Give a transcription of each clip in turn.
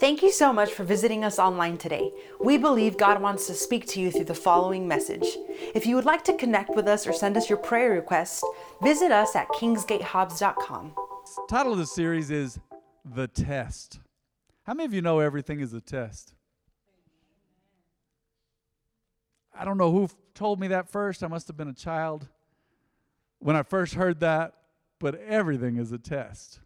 Thank you so much for visiting us online today. We believe God wants to speak to you through the following message. If you would like to connect with us or send us your prayer request, visit us at kingsgatehobbs.com. Title of the series is The Test. How many of you know everything is a test? I don't know who told me that first. I must have been a child when I first heard that, but everything is a test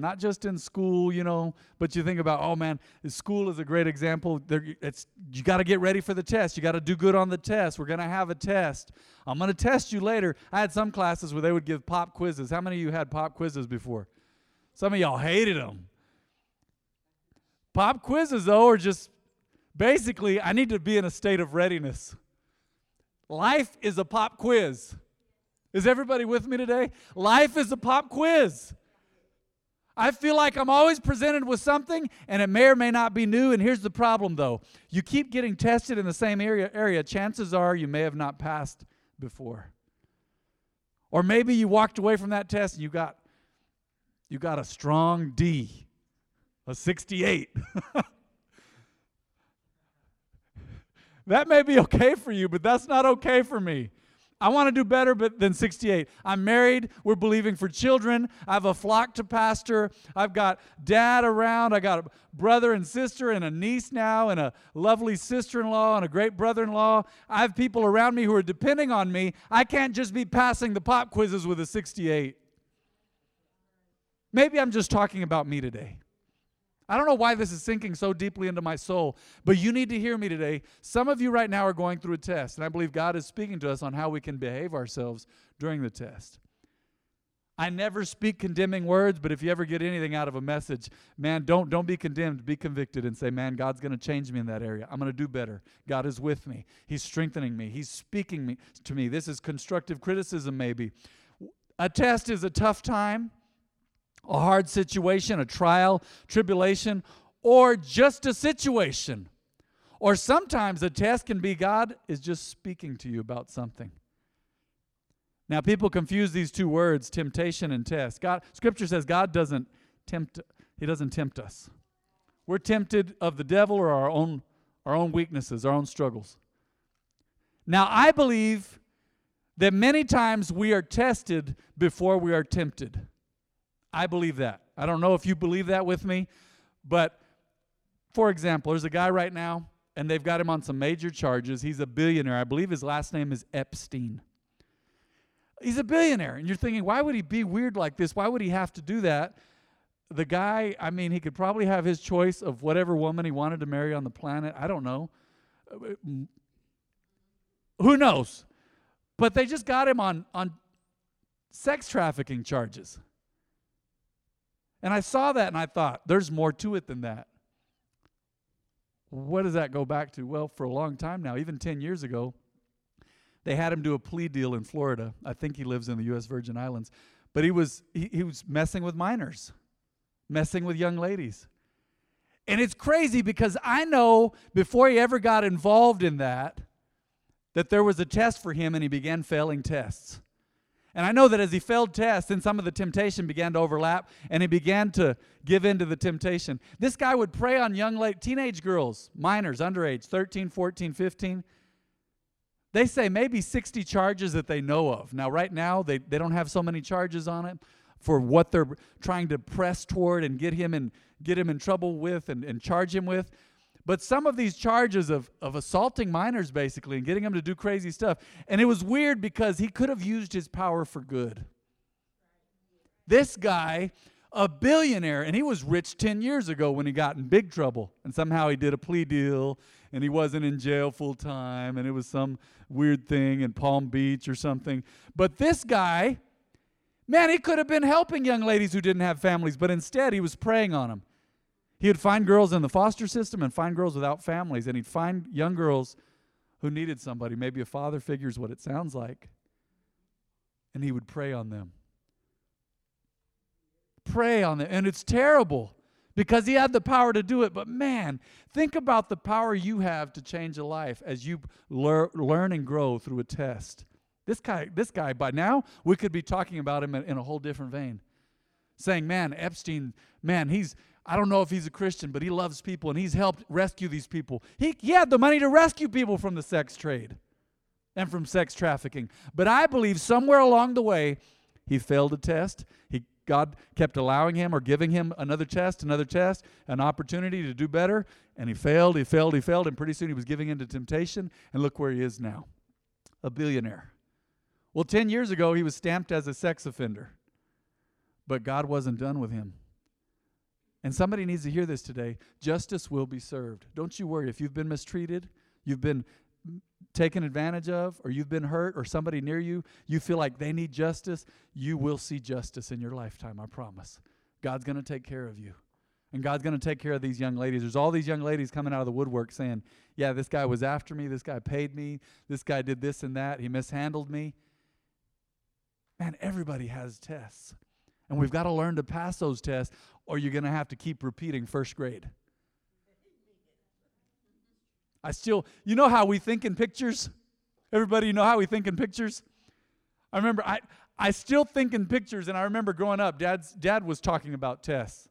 not just in school, you know, but you think about, oh man, school is a great example. There, it's you got to get ready for the test. You got to do good on the test. We're going to have a test. I'm going to test you later. I had some classes where they would give pop quizzes. How many of you had pop quizzes before? Some of y'all hated them. Pop quizzes though are just basically I need to be in a state of readiness. Life is a pop quiz. Is everybody with me today? Life is a pop quiz. I feel like I'm always presented with something and it may or may not be new. And here's the problem though you keep getting tested in the same area, area chances are you may have not passed before. Or maybe you walked away from that test and you got you got a strong D, a 68. that may be okay for you, but that's not okay for me. I want to do better but than 68. I'm married. We're believing for children. I have a flock to pastor. I've got dad around. I got a brother and sister and a niece now and a lovely sister-in-law and a great brother-in-law. I have people around me who are depending on me. I can't just be passing the pop quizzes with a 68. Maybe I'm just talking about me today. I don't know why this is sinking so deeply into my soul, but you need to hear me today. Some of you right now are going through a test, and I believe God is speaking to us on how we can behave ourselves during the test. I never speak condemning words, but if you ever get anything out of a message, man, don't don't be condemned, be convicted and say, "Man, God's going to change me in that area. I'm going to do better. God is with me. He's strengthening me. He's speaking me to me." This is constructive criticism maybe. A test is a tough time a hard situation, a trial, tribulation, or just a situation. Or sometimes a test can be God is just speaking to you about something. Now, people confuse these two words, temptation and test. God, Scripture says God doesn't tempt, He doesn't tempt us. We're tempted of the devil or our own, our own weaknesses, our own struggles. Now, I believe that many times we are tested before we are tempted. I believe that. I don't know if you believe that with me, but for example, there's a guy right now, and they've got him on some major charges. He's a billionaire. I believe his last name is Epstein. He's a billionaire, and you're thinking, why would he be weird like this? Why would he have to do that? The guy, I mean, he could probably have his choice of whatever woman he wanted to marry on the planet. I don't know. Who knows? But they just got him on, on sex trafficking charges. And I saw that and I thought, there's more to it than that. What does that go back to? Well, for a long time now, even 10 years ago, they had him do a plea deal in Florida. I think he lives in the U.S. Virgin Islands. But he was, he, he was messing with minors, messing with young ladies. And it's crazy because I know before he ever got involved in that, that there was a test for him and he began failing tests. And I know that as he failed tests, then some of the temptation began to overlap and he began to give in to the temptation. This guy would prey on young late teenage girls, minors, underage, 13, 14, 15. They say maybe 60 charges that they know of. Now, right now, they, they don't have so many charges on it for what they're trying to press toward and get him in, get him in trouble with and, and charge him with. But some of these charges of, of assaulting minors, basically, and getting them to do crazy stuff. And it was weird because he could have used his power for good. This guy, a billionaire, and he was rich 10 years ago when he got in big trouble. And somehow he did a plea deal and he wasn't in jail full time and it was some weird thing in Palm Beach or something. But this guy, man, he could have been helping young ladies who didn't have families, but instead he was preying on them. He would find girls in the foster system and find girls without families, and he'd find young girls who needed somebody, maybe a father figure is what it sounds like, and he would prey on them. Prey on them. And it's terrible because he had the power to do it. But man, think about the power you have to change a life as you lear- learn and grow through a test. This guy, this guy, by now, we could be talking about him in, in a whole different vein. Saying, man, Epstein, man, he's I don't know if he's a Christian, but he loves people and he's helped rescue these people. He, he had the money to rescue people from the sex trade and from sex trafficking. But I believe somewhere along the way, he failed a test. He, God kept allowing him or giving him another test, another test, an opportunity to do better. And he failed, he failed, he failed. And pretty soon he was giving in to temptation. And look where he is now a billionaire. Well, 10 years ago, he was stamped as a sex offender. But God wasn't done with him. And somebody needs to hear this today. Justice will be served. Don't you worry. If you've been mistreated, you've been taken advantage of, or you've been hurt, or somebody near you, you feel like they need justice, you will see justice in your lifetime, I promise. God's going to take care of you. And God's going to take care of these young ladies. There's all these young ladies coming out of the woodwork saying, Yeah, this guy was after me. This guy paid me. This guy did this and that. He mishandled me. Man, everybody has tests. And we've got to learn to pass those tests, or you're going to have to keep repeating first grade. I still, you know how we think in pictures? Everybody, you know how we think in pictures? I remember, I, I still think in pictures, and I remember growing up, Dad's, Dad was talking about tests.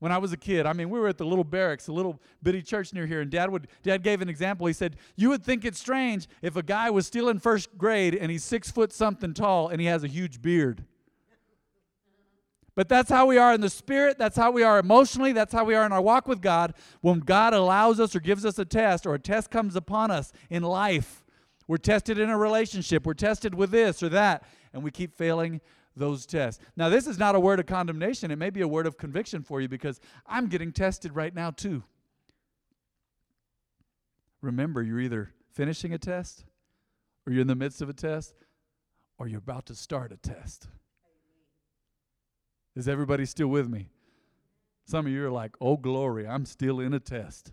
When I was a kid, I mean, we were at the little barracks, a little bitty church near here, and Dad would, Dad gave an example. He said, "You would think it's strange if a guy was still in first grade and he's six foot something tall and he has a huge beard." But that's how we are in the spirit. That's how we are emotionally. That's how we are in our walk with God. When God allows us or gives us a test or a test comes upon us in life, we're tested in a relationship, we're tested with this or that, and we keep failing those tests. Now, this is not a word of condemnation. It may be a word of conviction for you because I'm getting tested right now, too. Remember, you're either finishing a test, or you're in the midst of a test, or you're about to start a test. Is everybody still with me? Some of you are like, oh, glory, I'm still in a test.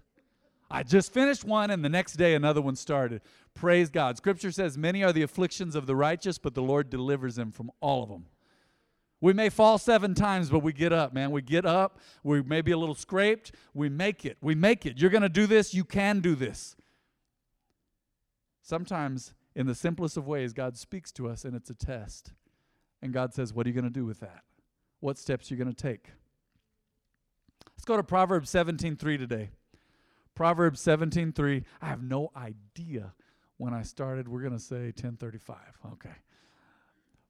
I just finished one, and the next day another one started. Praise God. Scripture says, Many are the afflictions of the righteous, but the Lord delivers them from all of them. We may fall seven times, but we get up, man. We get up. We may be a little scraped. We make it. We make it. You're going to do this. You can do this. Sometimes, in the simplest of ways, God speaks to us, and it's a test. And God says, What are you going to do with that? What steps you're going to take. Let's go to Proverbs 17:3 today. Proverbs 17:3. I have no idea when I started. We're going to say 1035. Okay.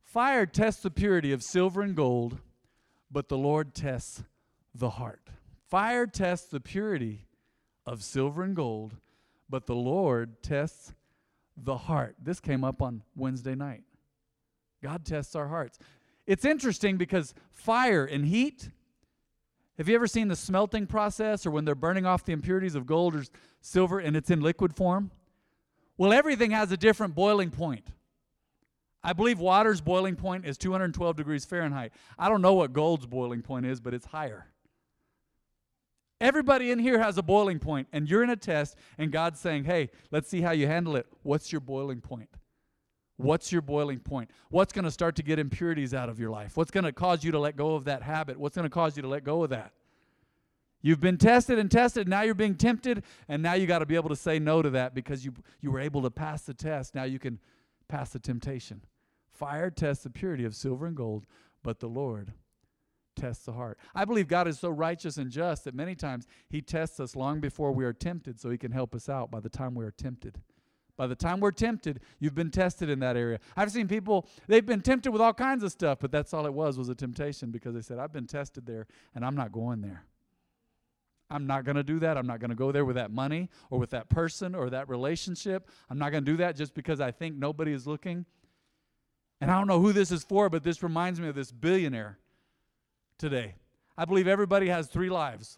Fire tests the purity of silver and gold, but the Lord tests the heart. Fire tests the purity of silver and gold, but the Lord tests the heart. This came up on Wednesday night. God tests our hearts. It's interesting because fire and heat. Have you ever seen the smelting process or when they're burning off the impurities of gold or silver and it's in liquid form? Well, everything has a different boiling point. I believe water's boiling point is 212 degrees Fahrenheit. I don't know what gold's boiling point is, but it's higher. Everybody in here has a boiling point, and you're in a test, and God's saying, Hey, let's see how you handle it. What's your boiling point? What's your boiling point? What's going to start to get impurities out of your life? What's going to cause you to let go of that habit? What's going to cause you to let go of that? You've been tested and tested, now you're being tempted, and now you got to be able to say no to that because you, you were able to pass the test. Now you can pass the temptation. Fire tests the purity of silver and gold, but the Lord tests the heart. I believe God is so righteous and just that many times He tests us long before we are tempted so He can help us out by the time we are tempted. By the time we're tempted, you've been tested in that area. I've seen people, they've been tempted with all kinds of stuff, but that's all it was, was a temptation because they said, I've been tested there and I'm not going there. I'm not going to do that. I'm not going to go there with that money or with that person or that relationship. I'm not going to do that just because I think nobody is looking. And I don't know who this is for, but this reminds me of this billionaire today. I believe everybody has three lives.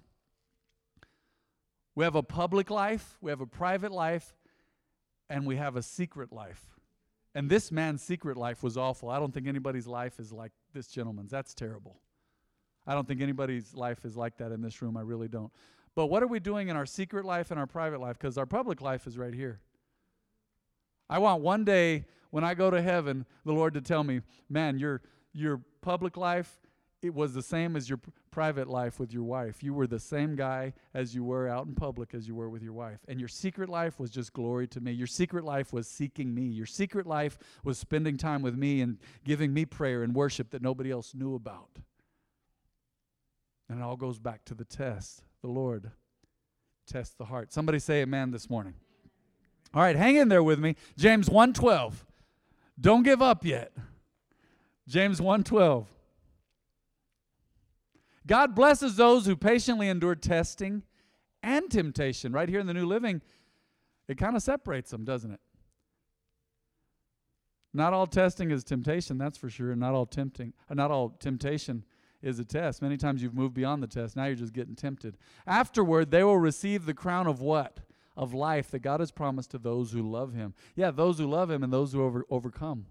We have a public life, we have a private life, and we have a secret life. And this man's secret life was awful. I don't think anybody's life is like this gentleman's. That's terrible. I don't think anybody's life is like that in this room. I really don't. But what are we doing in our secret life and our private life? Because our public life is right here. I want one day when I go to heaven, the Lord to tell me, man, your, your public life it was the same as your private life with your wife. You were the same guy as you were out in public as you were with your wife. And your secret life was just glory to me. Your secret life was seeking me. Your secret life was spending time with me and giving me prayer and worship that nobody else knew about. And it all goes back to the test. The Lord tests the heart. Somebody say amen this morning. All right, hang in there with me. James 1:12. Don't give up yet. James 1:12. God blesses those who patiently endure testing and temptation. Right here in the New Living, it kind of separates them, doesn't it? Not all testing is temptation, that's for sure, and not all tempting, uh, not all temptation is a test. Many times you've moved beyond the test. Now you're just getting tempted. Afterward, they will receive the crown of what? Of life that God has promised to those who love him. Yeah, those who love him and those who over, overcome.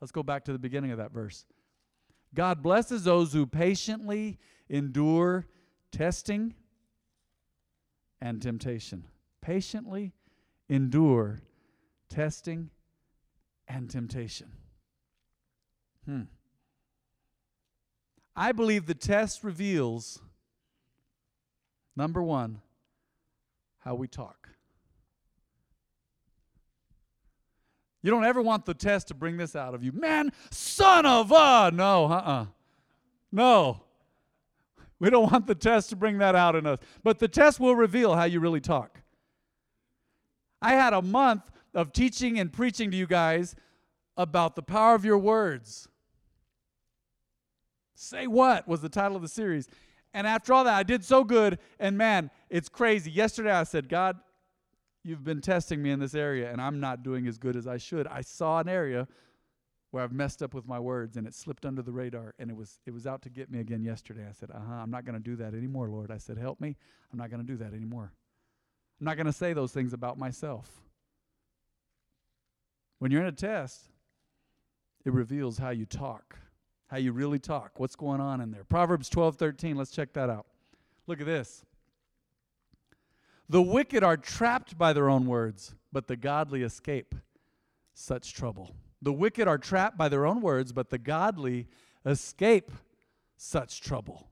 Let's go back to the beginning of that verse. God blesses those who patiently endure testing and temptation. Patiently endure testing and temptation. Hmm. I believe the test reveals number one, how we talk. You don't ever want the test to bring this out of you. Man, son of a. No, uh uh-uh. uh. No. We don't want the test to bring that out in us. But the test will reveal how you really talk. I had a month of teaching and preaching to you guys about the power of your words. Say What was the title of the series. And after all that, I did so good. And man, it's crazy. Yesterday I said, God, you've been testing me in this area, and I'm not doing as good as I should. I saw an area where I've messed up with my words and it slipped under the radar and it was it was out to get me again yesterday. I said, "Uh-huh, I'm not going to do that anymore, Lord." I said, "Help me. I'm not going to do that anymore. I'm not going to say those things about myself." When you're in a test, it reveals how you talk how you really talk, what's going on in there. Proverbs 12 13, let's check that out. Look at this. The wicked are trapped by their own words, but the godly escape such trouble. The wicked are trapped by their own words, but the godly escape such trouble.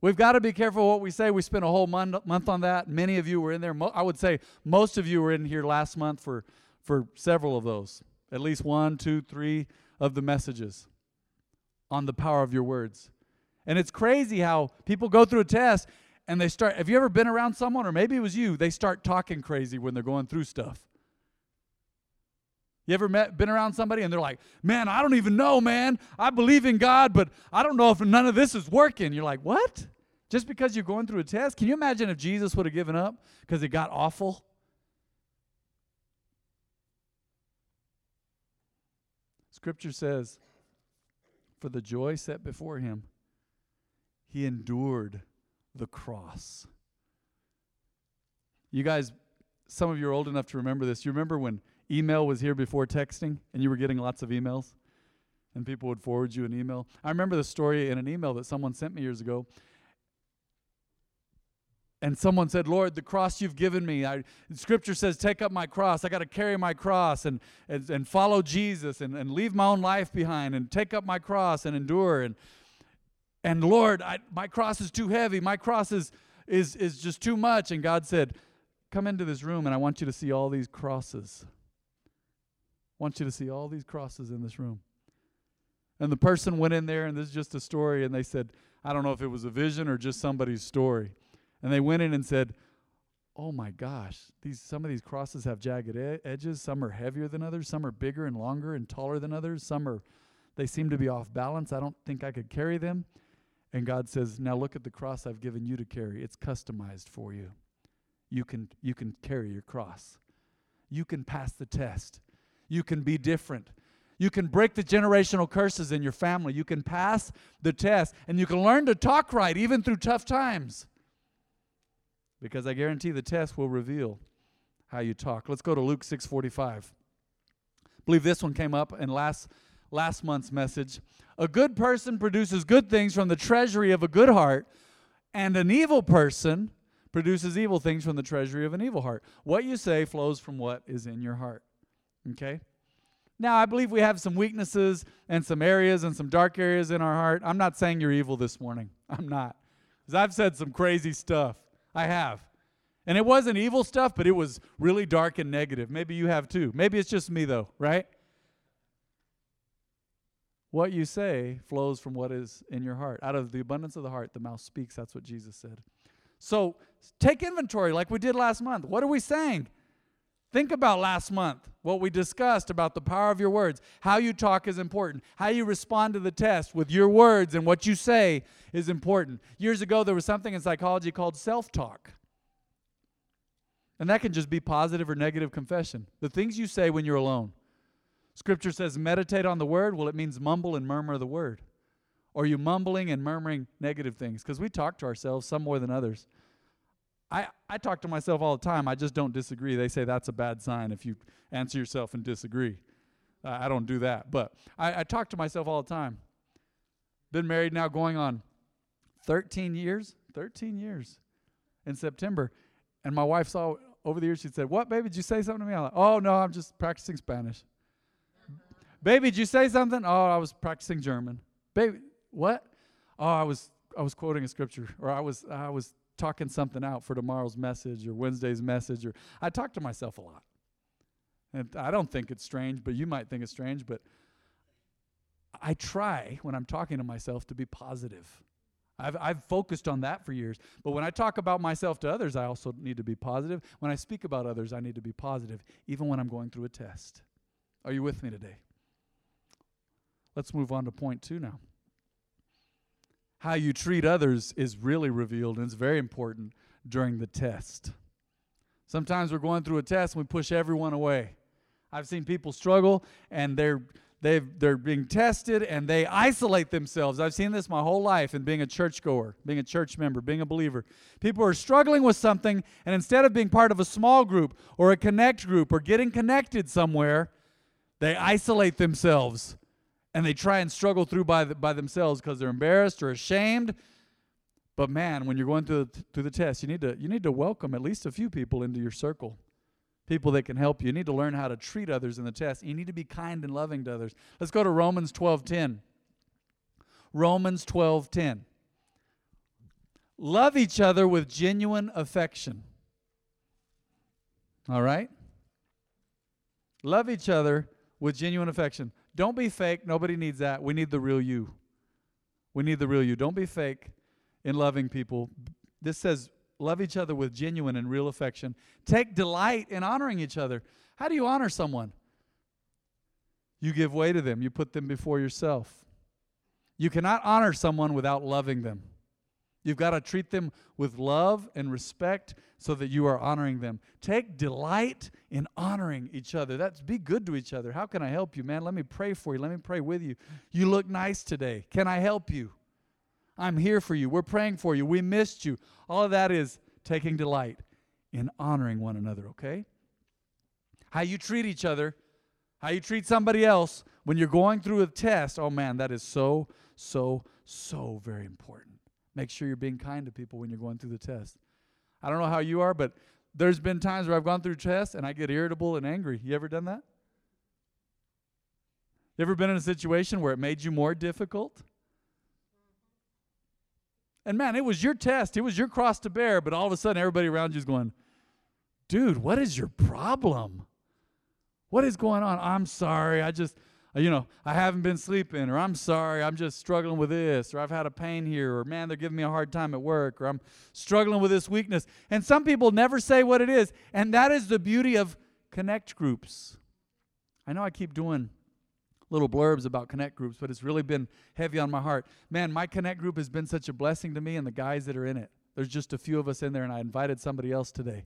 We've got to be careful what we say. We spent a whole month, month on that. Many of you were in there. Mo- I would say most of you were in here last month for, for several of those, at least one, two, three of the messages on the power of your words. And it's crazy how people go through a test and they start. Have you ever been around someone, or maybe it was you, they start talking crazy when they're going through stuff? You ever met, been around somebody and they're like, man, I don't even know, man. I believe in God, but I don't know if none of this is working. You're like, what? Just because you're going through a test? Can you imagine if Jesus would have given up because it got awful? Scripture says, for the joy set before him, he endured the cross. You guys, some of you are old enough to remember this. You remember when email was here before texting and you were getting lots of emails? And people would forward you an email. I remember the story in an email that someone sent me years ago and someone said, Lord, the cross you've given me, I, scripture says, take up my cross. I got to carry my cross and, and, and follow Jesus and, and leave my own life behind and take up my cross and endure. And, and Lord, I, my cross is too heavy. My cross is, is, is just too much. And God said, come into this room and I want you to see all these crosses. I want you to see all these crosses in this room. And the person went in there, and this is just a story, and they said, I don't know if it was a vision or just somebody's story. And they went in and said, "Oh my gosh, these some of these crosses have jagged ed- edges. Some are heavier than others. Some are bigger and longer and taller than others. Some are they seem to be off balance. I don't think I could carry them." And God says, "Now look at the cross I've given you to carry. It's customized for you. You can you can carry your cross. You can pass the test. You can be different." You can break the generational curses in your family. You can pass the test and you can learn to talk right even through tough times because I guarantee the test will reveal how you talk. Let's go to Luke 6:45. I believe this one came up in last last month's message. A good person produces good things from the treasury of a good heart, and an evil person produces evil things from the treasury of an evil heart. What you say flows from what is in your heart. Okay? Now, I believe we have some weaknesses and some areas and some dark areas in our heart. I'm not saying you're evil this morning. I'm not. Because I've said some crazy stuff. I have. And it wasn't evil stuff, but it was really dark and negative. Maybe you have too. Maybe it's just me, though, right? What you say flows from what is in your heart. Out of the abundance of the heart, the mouth speaks. That's what Jesus said. So take inventory like we did last month. What are we saying? Think about last month, what we discussed about the power of your words. How you talk is important. How you respond to the test with your words and what you say is important. Years ago, there was something in psychology called self talk. And that can just be positive or negative confession. The things you say when you're alone. Scripture says, meditate on the word. Well, it means mumble and murmur the word. Or are you mumbling and murmuring negative things? Because we talk to ourselves, some more than others. I, I talk to myself all the time. I just don't disagree. They say that's a bad sign if you answer yourself and disagree. Uh, I don't do that. But I, I talk to myself all the time. Been married now going on 13 years. 13 years in September. And my wife saw over the years, she said, What, baby? Did you say something to me? I'm like, Oh, no, I'm just practicing Spanish. Baby, did you say something? Oh, I was practicing German. Baby, what? Oh, I was I was quoting a scripture, or I was I was talking something out for tomorrow's message or Wednesday's message, or I talk to myself a lot. And I don't think it's strange, but you might think it's strange, but I try when I'm talking to myself to be positive. I've, I've focused on that for years. But when I talk about myself to others, I also need to be positive. When I speak about others, I need to be positive, even when I'm going through a test. Are you with me today? Let's move on to point two now. How you treat others is really revealed, and it's very important during the test. Sometimes we're going through a test and we push everyone away. I've seen people struggle and they're they they're being tested and they isolate themselves. I've seen this my whole life in being a churchgoer, being a church member, being a believer. People are struggling with something, and instead of being part of a small group or a connect group or getting connected somewhere, they isolate themselves and they try and struggle through by, the, by themselves because they're embarrassed or ashamed. But man, when you're going through the, through the test, you need to you need to welcome at least a few people into your circle people that can help you. You need to learn how to treat others in the test. You need to be kind and loving to others. Let's go to Romans 12:10. Romans 12:10. Love each other with genuine affection. All right? Love each other with genuine affection. Don't be fake. Nobody needs that. We need the real you. We need the real you. Don't be fake in loving people. This says Love each other with genuine and real affection. Take delight in honoring each other. How do you honor someone? You give way to them, you put them before yourself. You cannot honor someone without loving them. You've got to treat them with love and respect so that you are honoring them. Take delight in honoring each other. That's be good to each other. How can I help you, man? Let me pray for you. Let me pray with you. You look nice today. Can I help you? I'm here for you. We're praying for you. We missed you. All of that is taking delight in honoring one another, okay? How you treat each other, how you treat somebody else when you're going through a test, oh man, that is so, so, so very important. Make sure you're being kind to people when you're going through the test. I don't know how you are, but there's been times where I've gone through tests and I get irritable and angry. You ever done that? You ever been in a situation where it made you more difficult? And man, it was your test, it was your cross to bear, but all of a sudden everybody around you is going, dude, what is your problem? What is going on? I'm sorry. I just, Uh, you know, I haven't been sleeping, or I'm sorry, I'm just struggling with this, or I've had a pain here, or man, they're giving me a hard time at work, or I'm struggling with this weakness. And some people never say what it is. And that is the beauty of connect groups. I know I keep doing little blurbs about connect groups, but it's really been heavy on my heart. Man, my connect group has been such a blessing to me and the guys that are in it. There's just a few of us in there, and I invited somebody else today.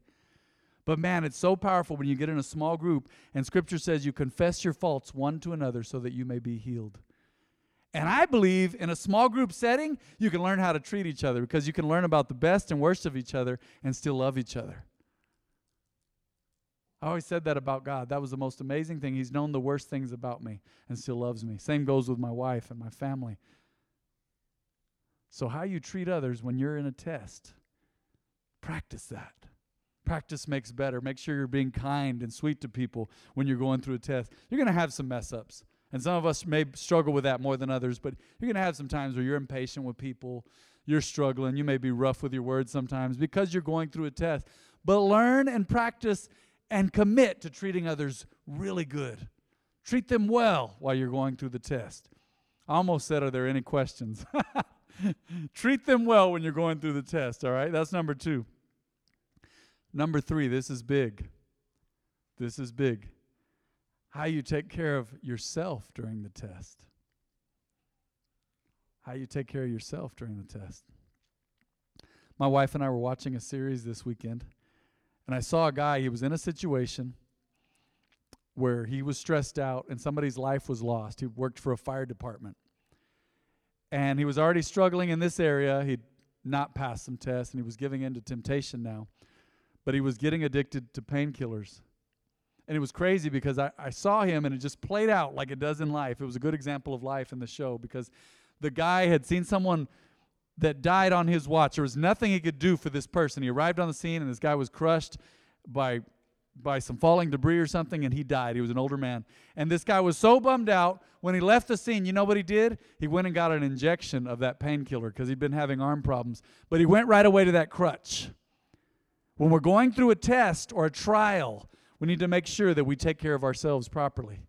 But man, it's so powerful when you get in a small group and scripture says you confess your faults one to another so that you may be healed. And I believe in a small group setting, you can learn how to treat each other because you can learn about the best and worst of each other and still love each other. I always said that about God. That was the most amazing thing. He's known the worst things about me and still loves me. Same goes with my wife and my family. So, how you treat others when you're in a test, practice that. Practice makes better. Make sure you're being kind and sweet to people when you're going through a test. You're going to have some mess ups. And some of us may struggle with that more than others, but you're going to have some times where you're impatient with people. You're struggling. You may be rough with your words sometimes because you're going through a test. But learn and practice and commit to treating others really good. Treat them well while you're going through the test. I almost said, Are there any questions? Treat them well when you're going through the test, all right? That's number two. Number three, this is big. This is big. How you take care of yourself during the test. How you take care of yourself during the test. My wife and I were watching a series this weekend, and I saw a guy, he was in a situation where he was stressed out and somebody's life was lost. He worked for a fire department. And he was already struggling in this area. He'd not passed some tests and he was giving in to temptation now. But he was getting addicted to painkillers. And it was crazy because I, I saw him and it just played out like it does in life. It was a good example of life in the show because the guy had seen someone that died on his watch. There was nothing he could do for this person. He arrived on the scene and this guy was crushed by by some falling debris or something and he died. He was an older man. And this guy was so bummed out when he left the scene. You know what he did? He went and got an injection of that painkiller because he'd been having arm problems. But he went right away to that crutch. When we're going through a test or a trial, we need to make sure that we take care of ourselves properly.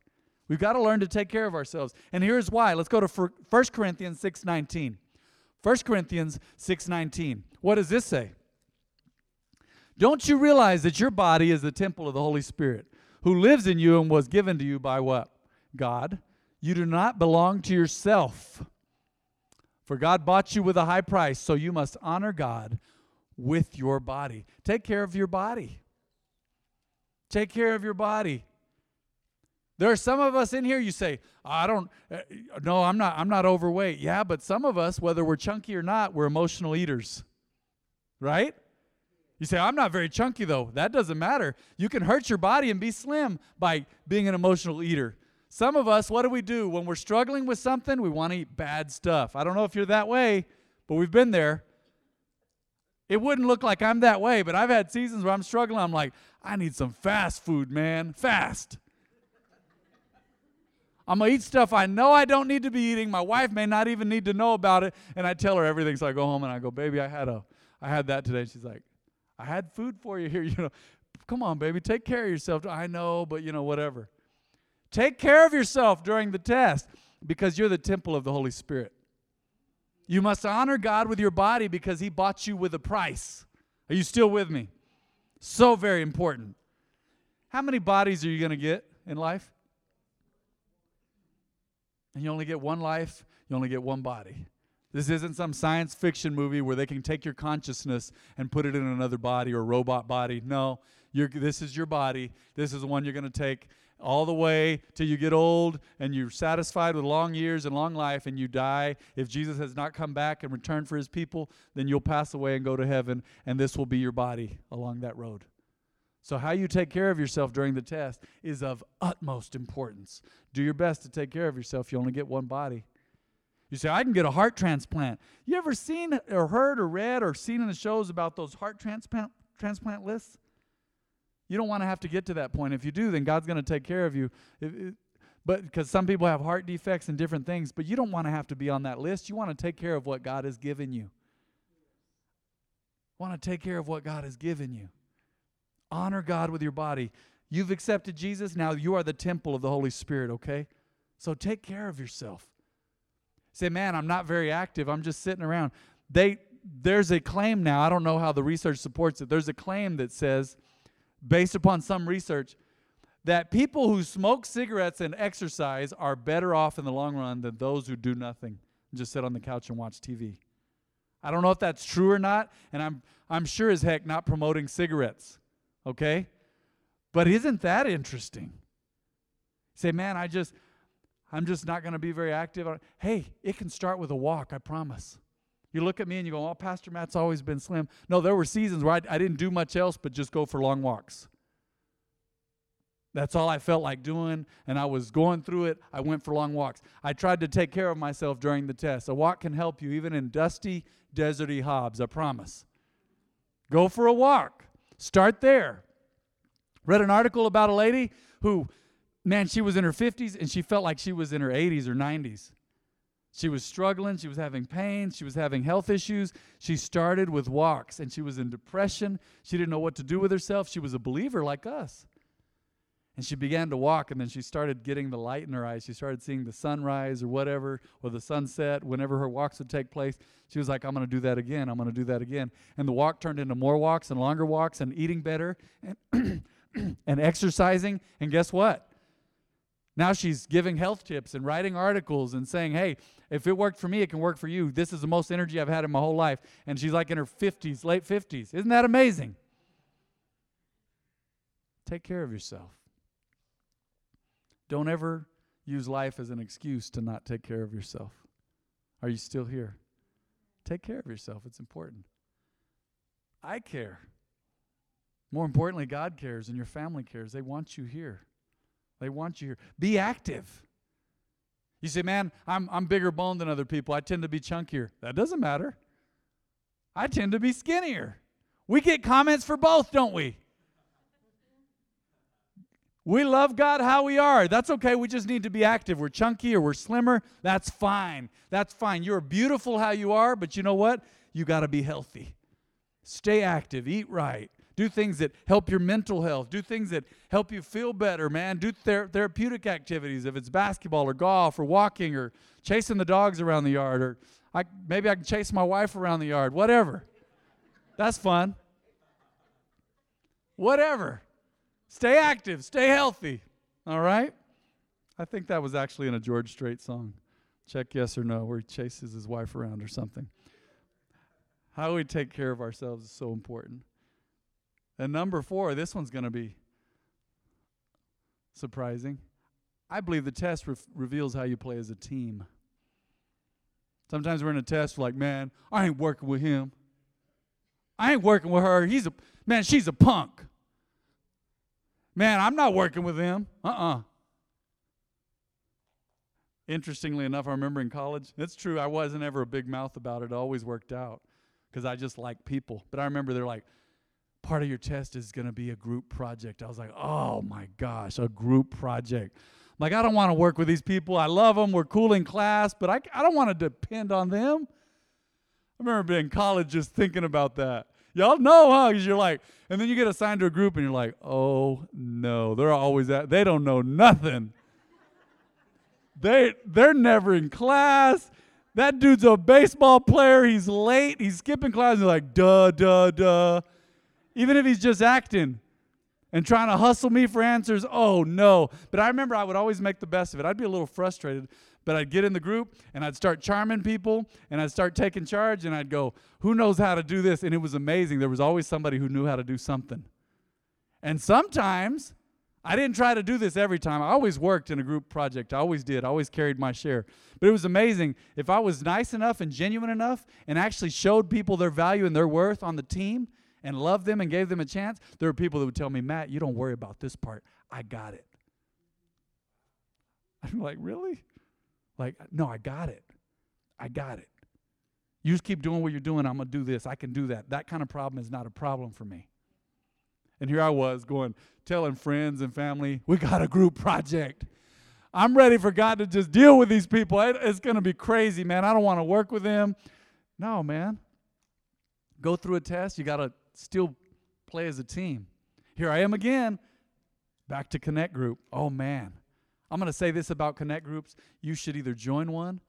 We've got to learn to take care of ourselves. And here's why. Let's go to 1 Corinthians 6:19. 1 Corinthians 6:19. What does this say? Don't you realize that your body is the temple of the Holy Spirit who lives in you and was given to you by what? God. You do not belong to yourself. For God bought you with a high price, so you must honor God with your body. Take care of your body. Take care of your body. There are some of us in here you say, "I don't uh, no, I'm not I'm not overweight." Yeah, but some of us whether we're chunky or not, we're emotional eaters. Right? You say, I'm not very chunky though. That doesn't matter. You can hurt your body and be slim by being an emotional eater. Some of us, what do we do? When we're struggling with something, we want to eat bad stuff. I don't know if you're that way, but we've been there. It wouldn't look like I'm that way, but I've had seasons where I'm struggling. I'm like, I need some fast food, man. Fast. I'm going to eat stuff I know I don't need to be eating. My wife may not even need to know about it. And I tell her everything. So I go home and I go, baby, I had a, I had that today. She's like, I had food for you here, you know. Come on, baby, take care of yourself. I know, but you know, whatever. Take care of yourself during the test because you're the temple of the Holy Spirit. You must honor God with your body because He bought you with a price. Are you still with me? So very important. How many bodies are you going to get in life? And you only get one life, you only get one body. This isn't some science fiction movie where they can take your consciousness and put it in another body or robot body. No, this is your body. This is the one you're going to take all the way till you get old and you're satisfied with long years and long life and you die. If Jesus has not come back and returned for his people, then you'll pass away and go to heaven, and this will be your body along that road. So, how you take care of yourself during the test is of utmost importance. Do your best to take care of yourself. You only get one body. You say, I can get a heart transplant. You ever seen or heard or read or seen in the shows about those heart transplant, transplant lists? You don't want to have to get to that point. If you do, then God's going to take care of you. If, it, but because some people have heart defects and different things, but you don't want to have to be on that list. You want to take care of what God has given you. Want to take care of what God has given you. Honor God with your body. You've accepted Jesus, now you are the temple of the Holy Spirit, okay? So take care of yourself say, man, I'm not very active. I'm just sitting around. They there's a claim now. I don't know how the research supports it. There's a claim that says, based upon some research, that people who smoke cigarettes and exercise are better off in the long run than those who do nothing and just sit on the couch and watch TV. I don't know if that's true or not, and I'm I'm sure as heck not promoting cigarettes. Okay? But isn't that interesting? Say, man, I just I'm just not going to be very active. Hey, it can start with a walk, I promise. You look at me and you go, oh, Pastor Matt's always been slim. No, there were seasons where I, I didn't do much else but just go for long walks. That's all I felt like doing, and I was going through it. I went for long walks. I tried to take care of myself during the test. A walk can help you even in dusty, deserty Hobbs, I promise. Go for a walk. Start there. Read an article about a lady who man, she was in her 50s and she felt like she was in her 80s or 90s. She was struggling. She was having pain. She was having health issues. She started with walks and she was in depression. She didn't know what to do with herself. She was a believer like us. And she began to walk, and then she started getting the light in her eyes. She started seeing the sunrise or whatever, or the sunset, whenever her walks would take place. She was like, I'm going to do that again. I'm going to do that again. And the walk turned into more walks and longer walks and eating better and, and exercising. And guess what? Now she's giving health tips and writing articles and saying, hey, if it worked for me, it can work for you. This is the most energy I've had in my whole life. And she's like in her 50s, late 50s. Isn't that amazing? Take care of yourself. Don't ever use life as an excuse to not take care of yourself. Are you still here? Take care of yourself. It's important. I care. More importantly, God cares and your family cares. They want you here. They want you here. Be active. You say, man, I'm, I'm bigger boned than other people. I tend to be chunkier. That doesn't matter. I tend to be skinnier. We get comments for both, don't we? We love God how we are. That's okay. We just need to be active. We're chunky or we're slimmer. That's fine. That's fine. You're beautiful how you are, but you know what? You got to be healthy. Stay active, eat right, do things that help your mental health, do things that help you feel better, man. Do ther- therapeutic activities, if it's basketball or golf or walking or chasing the dogs around the yard, or I, maybe I can chase my wife around the yard, whatever. That's fun. Whatever. Stay active, stay healthy. All right? I think that was actually in a George Strait song. Check yes or no, where he chases his wife around or something. How we take care of ourselves is so important. And number four, this one's going to be surprising. I believe the test re- reveals how you play as a team. Sometimes we're in a test like, man, I ain't working with him. I ain't working with her. He's a man, she's a punk. Man, I'm not working with. Uh uh-uh. uh Interestingly enough, I remember in college, it's true, I wasn't ever a big mouth about it. It always worked out because I just like people. But I remember they're like, part of your test is going to be a group project. I was like, oh my gosh, a group project. like, I don't want to work with these people. I love them. We're cool in class, but I, I don't want to depend on them. I remember being in college just thinking about that. Y'all know, huh? Because you're like, and then you get assigned to a group and you're like, oh no, they're always at, they don't know nothing. they, they're never in class. That dude's a baseball player. He's late. He's skipping class. He's like, duh, duh, duh. Even if he's just acting and trying to hustle me for answers, oh no. But I remember I would always make the best of it. I'd be a little frustrated but I'd get in the group and I'd start charming people and I'd start taking charge and I'd go, Who knows how to do this? And it was amazing. There was always somebody who knew how to do something. And sometimes, I didn't try to do this every time. I always worked in a group project. I always did. I always carried my share. But it was amazing. If I was nice enough and genuine enough and actually showed people their value and their worth on the team and loved them and gave them a chance, there were people that would tell me, Matt, you don't worry about this part. I got it. I'm like, really? Like, no, I got it. I got it. You just keep doing what you're doing. I'm going to do this. I can do that. That kind of problem is not a problem for me. And here I was going, telling friends and family, we got a group project. I'm ready for God to just deal with these people. It's going to be crazy, man. I don't want to work with them. No, man. Go through a test. You got to still play as a team. Here I am again, back to Connect Group. Oh, man. I'm going to say this about connect groups you should either join one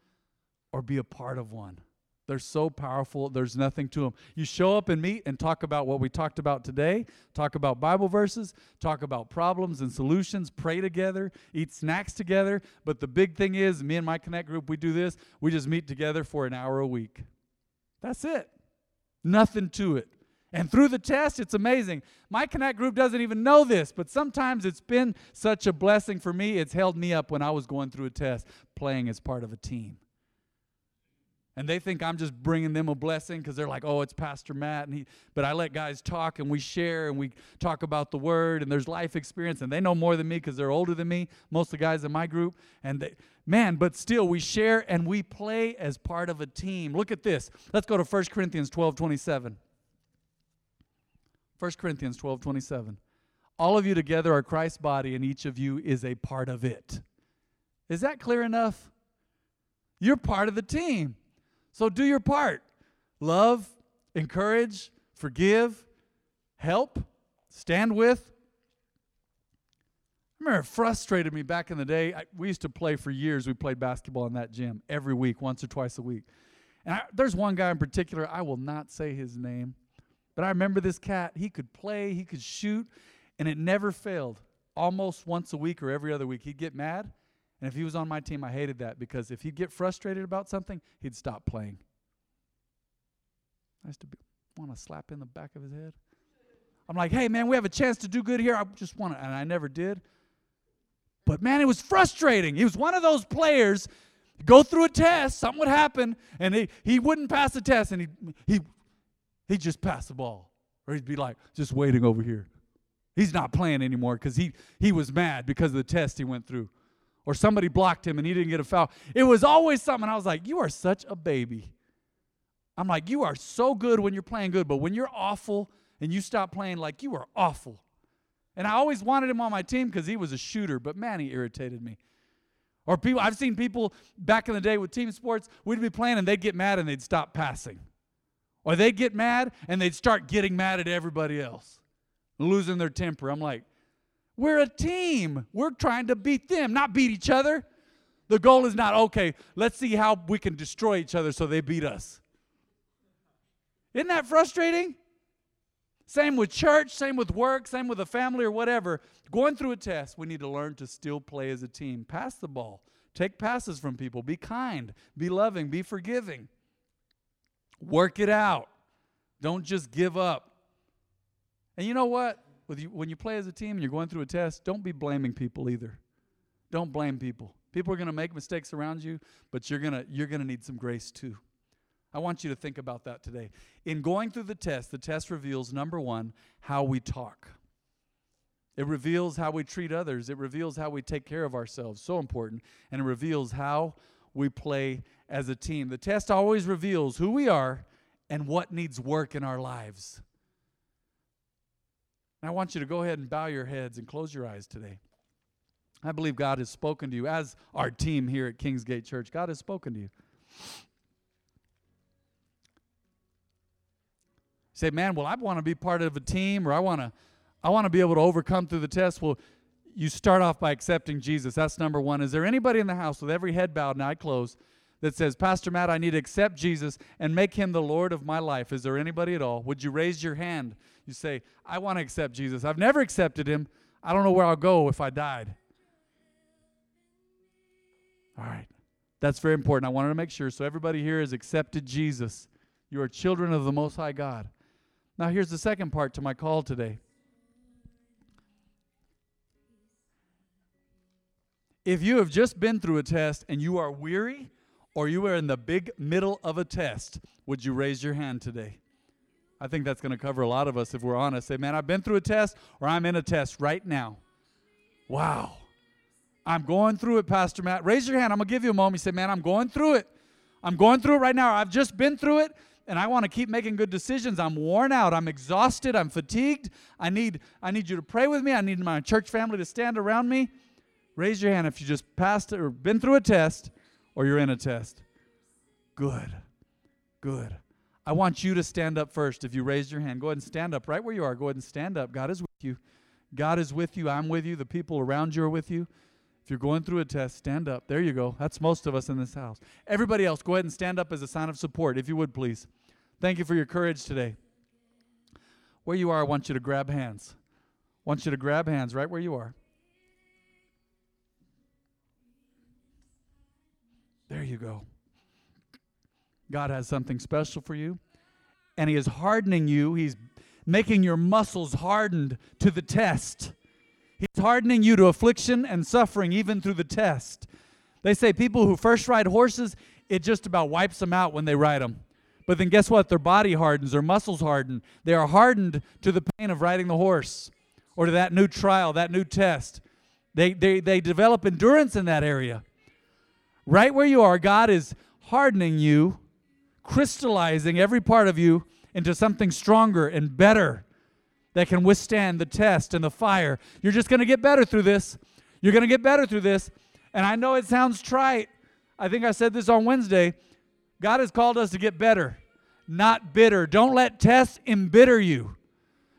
or be a part of one. They're so powerful, there's nothing to them. You show up and meet and talk about what we talked about today, talk about Bible verses, talk about problems and solutions, pray together, eat snacks together. But the big thing is, me and my connect group, we do this we just meet together for an hour a week. That's it. Nothing to it. And through the test, it's amazing. My Connect group doesn't even know this, but sometimes it's been such a blessing for me. It's held me up when I was going through a test, playing as part of a team. And they think I'm just bringing them a blessing because they're like, "Oh, it's Pastor Matt." And he, but I let guys talk and we share and we talk about the Word and there's life experience and they know more than me because they're older than me. Most of the guys in my group and they, man, but still we share and we play as part of a team. Look at this. Let's go to 1 Corinthians 12, 27. 1 Corinthians 12 27. All of you together are Christ's body, and each of you is a part of it. Is that clear enough? You're part of the team. So do your part. Love, encourage, forgive, help, stand with. I remember it frustrated me back in the day. I, we used to play for years. We played basketball in that gym every week, once or twice a week. And I, there's one guy in particular, I will not say his name, but I remember this cat. He could play, he could shoot, and it never failed. Almost once a week or every other week, he'd get mad. And if he was on my team, I hated that because if he'd get frustrated about something, he'd stop playing. I used to want to slap in the back of his head. I'm like, hey, man, we have a chance to do good here. I just want to, and I never did. But man, it was frustrating. He was one of those players go through a test, something would happen, and he, he wouldn't pass the test, and he he he'd just pass the ball. Or he'd be like, just waiting over here. He's not playing anymore because he he was mad because of the test he went through. Or somebody blocked him and he didn't get a foul. It was always something. I was like, You are such a baby. I'm like, You are so good when you're playing good, but when you're awful and you stop playing, like, you are awful. And I always wanted him on my team because he was a shooter, but man, he irritated me. Or people, I've seen people back in the day with team sports, we'd be playing and they'd get mad and they'd stop passing. Or they'd get mad and they'd start getting mad at everybody else, losing their temper. I'm like, we're a team. We're trying to beat them, not beat each other. The goal is not, okay, let's see how we can destroy each other so they beat us. Isn't that frustrating? Same with church, same with work, same with a family or whatever. Going through a test, we need to learn to still play as a team. Pass the ball. Take passes from people. Be kind. Be loving. Be forgiving. Work it out. Don't just give up. And you know what? You, when you play as a team and you're going through a test, don't be blaming people either. Don't blame people. People are going to make mistakes around you, but you're going to you're going to need some grace too. I want you to think about that today. In going through the test, the test reveals number 1, how we talk. It reveals how we treat others. It reveals how we take care of ourselves. So important. And it reveals how we play as a team. The test always reveals who we are and what needs work in our lives. And I want you to go ahead and bow your heads and close your eyes today. I believe God has spoken to you as our team here at Kingsgate Church. God has spoken to you. say, man, well, I want to be part of a team or I want to I want to be able to overcome through the test. Well, you start off by accepting Jesus. That's number one. Is there anybody in the house with every head bowed and eye closed that says, Pastor Matt, I need to accept Jesus and make him the Lord of my life? Is there anybody at all? Would you raise your hand? You say, I want to accept Jesus. I've never accepted him. I don't know where I'll go if I died. All right. That's very important. I wanted to make sure. So everybody here has accepted Jesus. You are children of the Most High God. Now, here's the second part to my call today. If you have just been through a test and you are weary or you are in the big middle of a test, would you raise your hand today? I think that's going to cover a lot of us if we're honest. Say, man, I've been through a test or I'm in a test right now. Wow. I'm going through it, Pastor Matt. Raise your hand. I'm going to give you a moment. You say, man, I'm going through it. I'm going through it right now. I've just been through it and I want to keep making good decisions. I'm worn out. I'm exhausted. I'm fatigued. I need, I need you to pray with me. I need my church family to stand around me. Raise your hand if you just passed or been through a test or you're in a test. Good. Good. I want you to stand up first. If you raised your hand, go ahead and stand up right where you are. Go ahead and stand up. God is with you. God is with you. I'm with you. The people around you are with you. If you're going through a test, stand up. There you go. That's most of us in this house. Everybody else, go ahead and stand up as a sign of support, if you would, please. Thank you for your courage today. Where you are, I want you to grab hands. I want you to grab hands right where you are. There you go. God has something special for you, and He is hardening you. He's making your muscles hardened to the test. He's hardening you to affliction and suffering even through the test. They say people who first ride horses, it just about wipes them out when they ride them. But then guess what? Their body hardens, their muscles harden. They are hardened to the pain of riding the horse or to that new trial, that new test. They, they, they develop endurance in that area. Right where you are, God is hardening you, crystallizing every part of you into something stronger and better that can withstand the test and the fire. You're just going to get better through this. You're going to get better through this. And I know it sounds trite. I think I said this on Wednesday. God has called us to get better, not bitter. Don't let tests embitter you.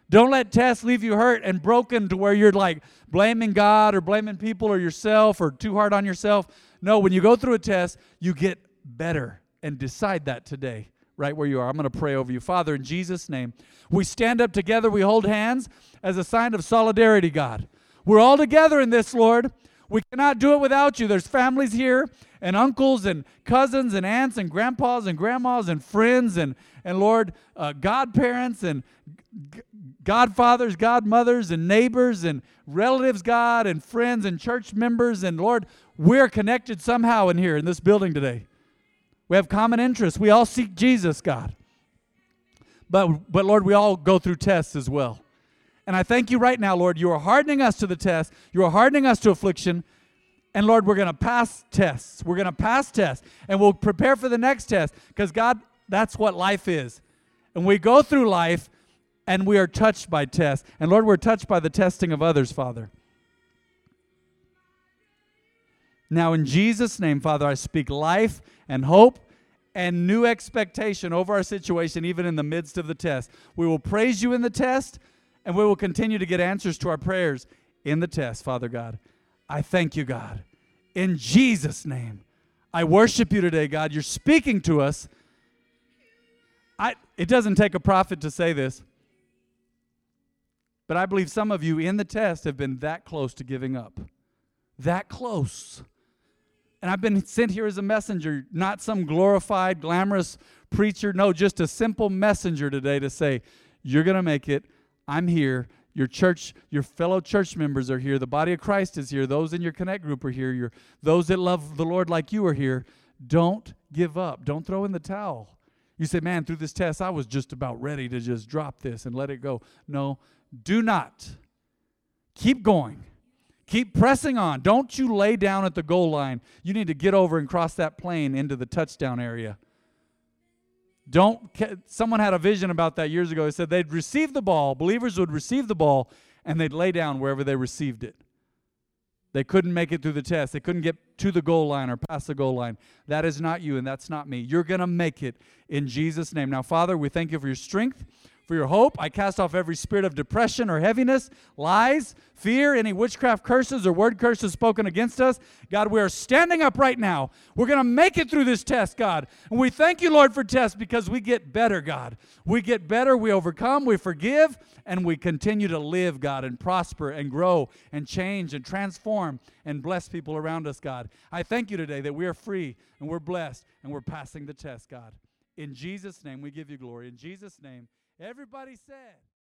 Don't let tests leave you hurt and broken to where you're like blaming God or blaming people or yourself or too hard on yourself. No, when you go through a test, you get better and decide that today, right where you are. I'm going to pray over you. Father, in Jesus' name, we stand up together, we hold hands as a sign of solidarity, God. We're all together in this, Lord. We cannot do it without you. There's families here and uncles and cousins and aunts and grandpas and grandmas and friends and, and Lord, uh, godparents and g- godfathers, godmothers and neighbors and relatives, God, and friends and church members. And Lord, we're connected somehow in here in this building today. We have common interests. We all seek Jesus, God. But, but Lord, we all go through tests as well. And I thank you right now, Lord, you are hardening us to the test. You are hardening us to affliction. And Lord, we're going to pass tests. We're going to pass tests. And we'll prepare for the next test because, God, that's what life is. And we go through life and we are touched by tests. And Lord, we're touched by the testing of others, Father. Now, in Jesus' name, Father, I speak life and hope and new expectation over our situation, even in the midst of the test. We will praise you in the test, and we will continue to get answers to our prayers in the test, Father God. I thank you, God. In Jesus' name, I worship you today, God. You're speaking to us. I, it doesn't take a prophet to say this, but I believe some of you in the test have been that close to giving up. That close. And I've been sent here as a messenger, not some glorified, glamorous preacher. No, just a simple messenger today to say, You're going to make it. I'm here. Your church, your fellow church members are here. The body of Christ is here. Those in your connect group are here. Your, those that love the Lord like you are here. Don't give up. Don't throw in the towel. You say, man, through this test, I was just about ready to just drop this and let it go. No, do not. Keep going. Keep pressing on. Don't you lay down at the goal line. You need to get over and cross that plane into the touchdown area. Don't someone had a vision about that years ago. They said they'd receive the ball, believers would receive the ball and they'd lay down wherever they received it. They couldn't make it through the test. They couldn't get to the goal line or past the goal line. That is not you and that's not me. You're going to make it in Jesus name. Now, Father, we thank you for your strength for your hope. I cast off every spirit of depression or heaviness, lies, fear, any witchcraft curses or word curses spoken against us. God, we are standing up right now. We're going to make it through this test, God. And we thank you, Lord, for tests because we get better, God. We get better, we overcome, we forgive, and we continue to live, God, and prosper and grow and change and transform and bless people around us, God. I thank you today that we are free and we're blessed and we're passing the test, God. In Jesus' name, we give you glory. In Jesus' name, Everybody said.